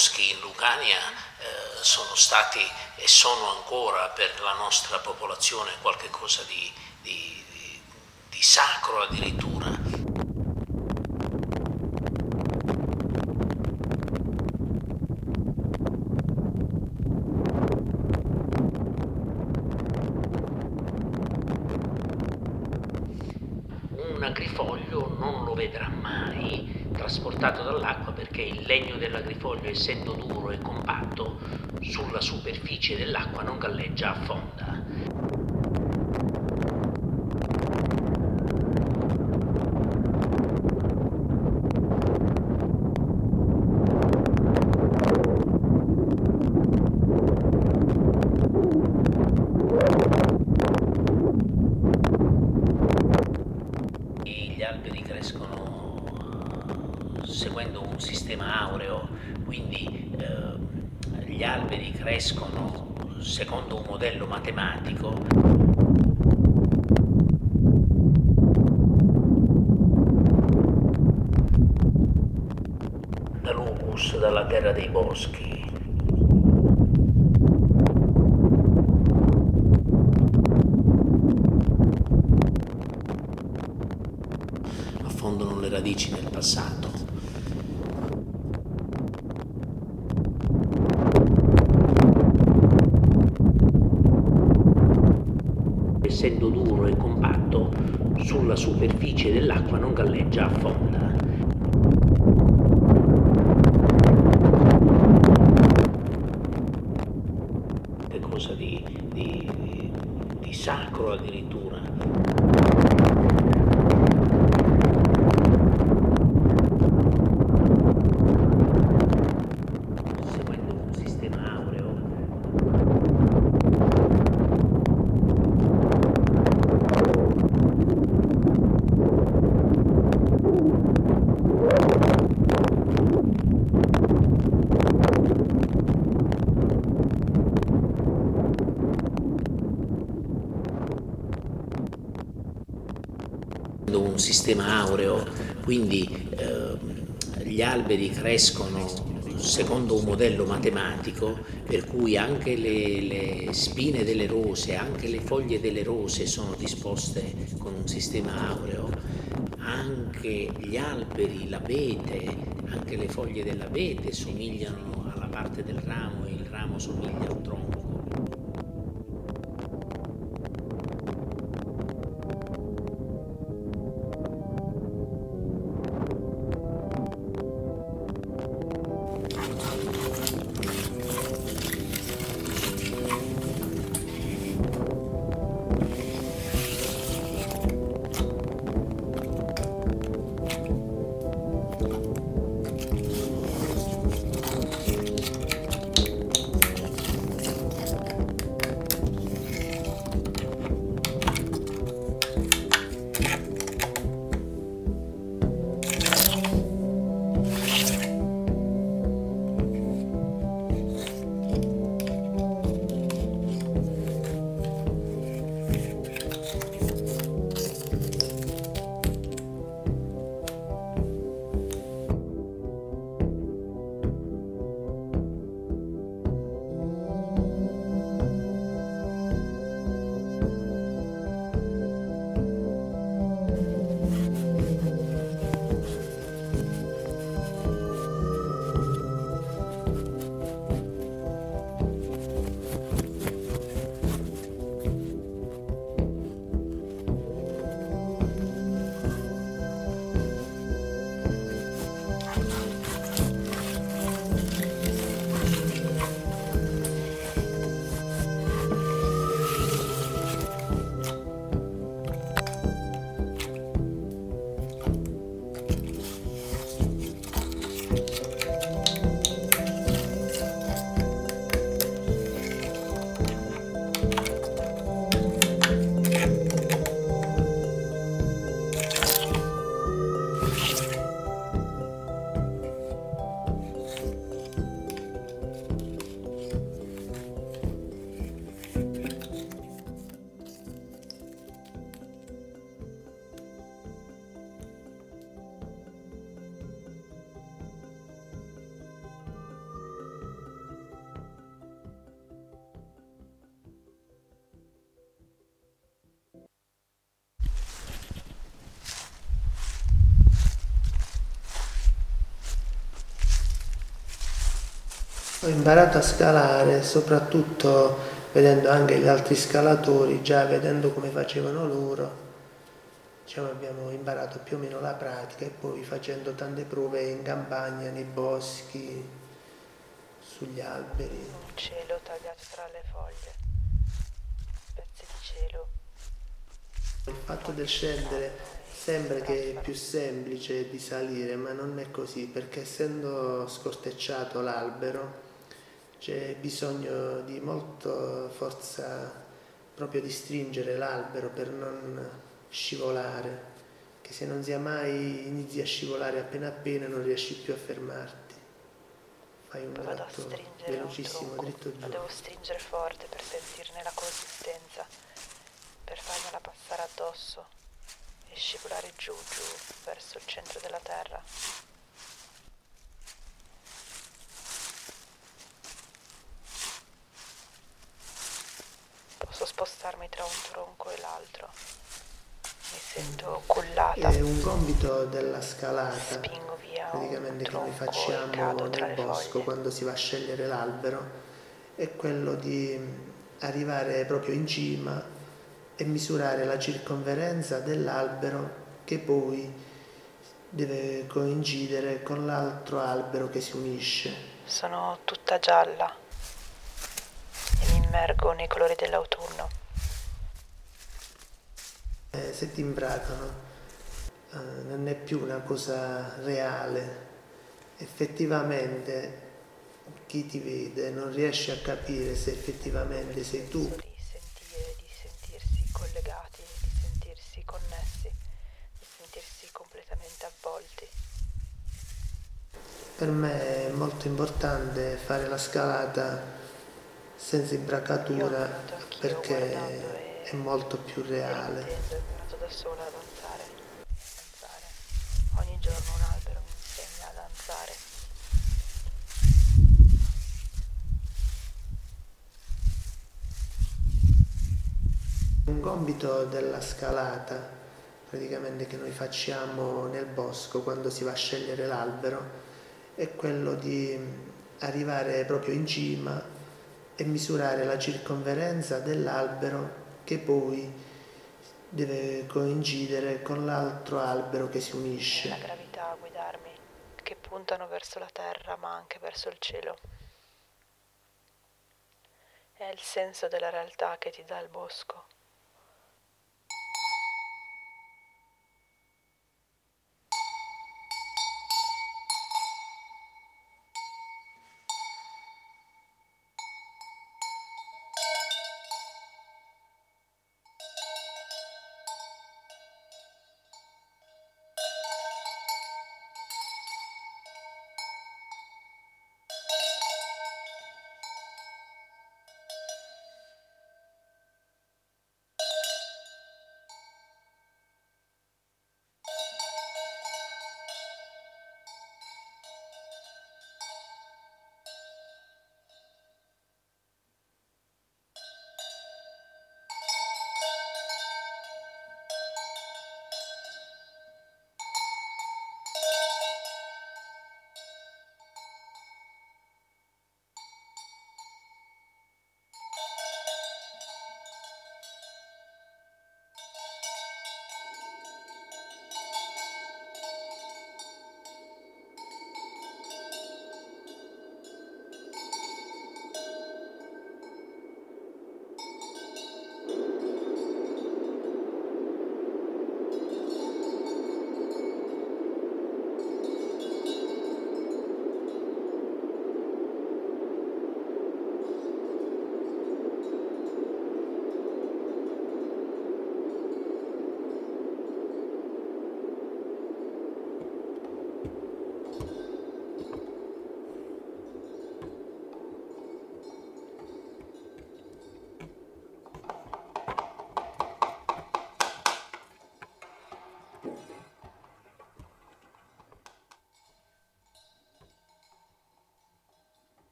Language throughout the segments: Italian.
boschi in Lucania eh, sono stati e sono ancora per la nostra popolazione qualcosa di, di, di, di sacro addirittura. un agrifoglio non lo vedrà mai trasportato dall'acqua perché il legno dell'agrifoglio, essendo duro e compatto, sulla superficie dell'acqua non galleggia, affonda. Gli alberi crescono eh, seguendo un sistema aureo, quindi eh, gli alberi crescono secondo un modello matematico. Da Terra dei boschi. affondano le radici nel passato. Essendo duro e compatto, sulla superficie dell'acqua non galleggia, affonda. È cosa di, di, di, di sacro addirittura. seguendo un sistema aureo. un sistema aureo, quindi ehm, gli alberi crescono secondo un modello matematico per cui anche le, le spine delle rose, anche le foglie delle rose sono disposte con un sistema aureo, anche gli alberi, l'abete, anche le foglie dell'abete somigliano alla parte del ramo e il ramo somiglia al tronco. Imparato a scalare soprattutto vedendo anche gli altri scalatori, già vedendo come facevano loro, diciamo, abbiamo imparato più o meno la pratica e poi facendo tante prove in campagna, nei boschi, sugli alberi. Un cielo tagliato tra le foglie, pezzi di cielo. Il fatto del scendere sembra che è più semplice di salire, ma non è così, perché essendo scortecciato l'albero c'è bisogno di molta forza proprio di stringere l'albero per non scivolare, che se non sia mai inizi a scivolare appena appena non riesci più a fermarti. Fai un Vado tratto velocissimo, tronco, dritto giù. Lo devo stringere forte per sentirne la consistenza, per farmela passare addosso e scivolare giù, giù, verso il centro della terra. Posso spostarmi tra un tronco e l'altro. Mi sento cullata. È un compito della scalata, Spingo via praticamente che noi facciamo nel bosco foglie. quando si va a scegliere l'albero, è quello di arrivare proprio in cima e misurare la circonferenza dell'albero che poi deve coincidere con l'altro albero che si unisce. Sono tutta gialla e mi immergo nei colori dell'autunno. Eh, se ti imbracano eh, non è più una cosa reale, effettivamente chi ti vede non riesce a capire se effettivamente sei tu Di sentire, di sentirsi collegati, di sentirsi connessi, di sentirsi completamente avvolti. Per me è molto importante fare la scalata senza imbracatura perché è molto più reale. Intendo, ho imparato da sola a danzare, danzare. Ogni giorno un albero mi insegna a danzare. Un compito della scalata, praticamente che noi facciamo nel bosco quando si va a scegliere l'albero, è quello di arrivare proprio in cima e misurare la circonferenza dell'albero che poi deve coincidere con l'altro albero che si È unisce. la gravità a guidarmi, che puntano verso la terra ma anche verso il cielo. È il senso della realtà che ti dà il bosco.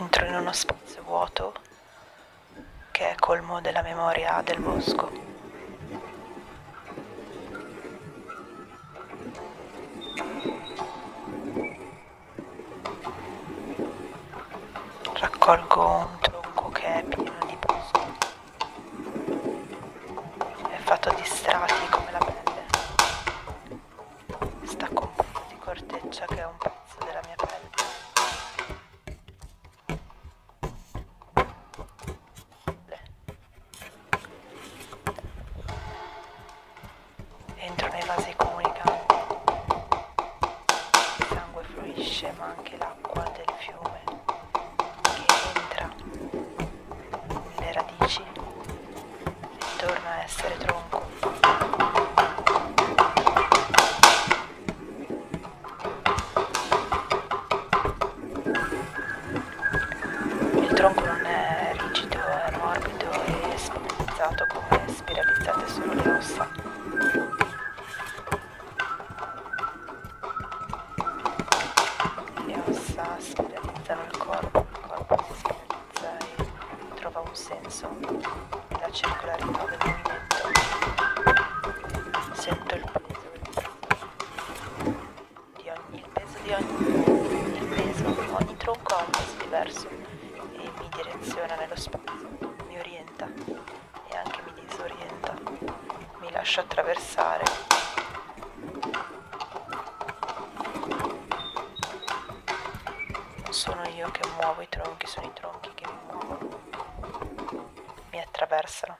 entro in uno spazio vuoto che è colmo della memoria del bosco. Raccolgo un interessassero.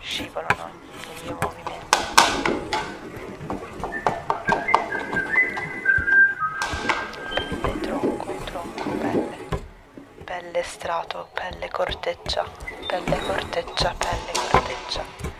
Scivolano nel mio movimento. Tronco, il tronco, pelle. Pelle strato, pelle corteccia, pelle corteccia, pelle corteccia.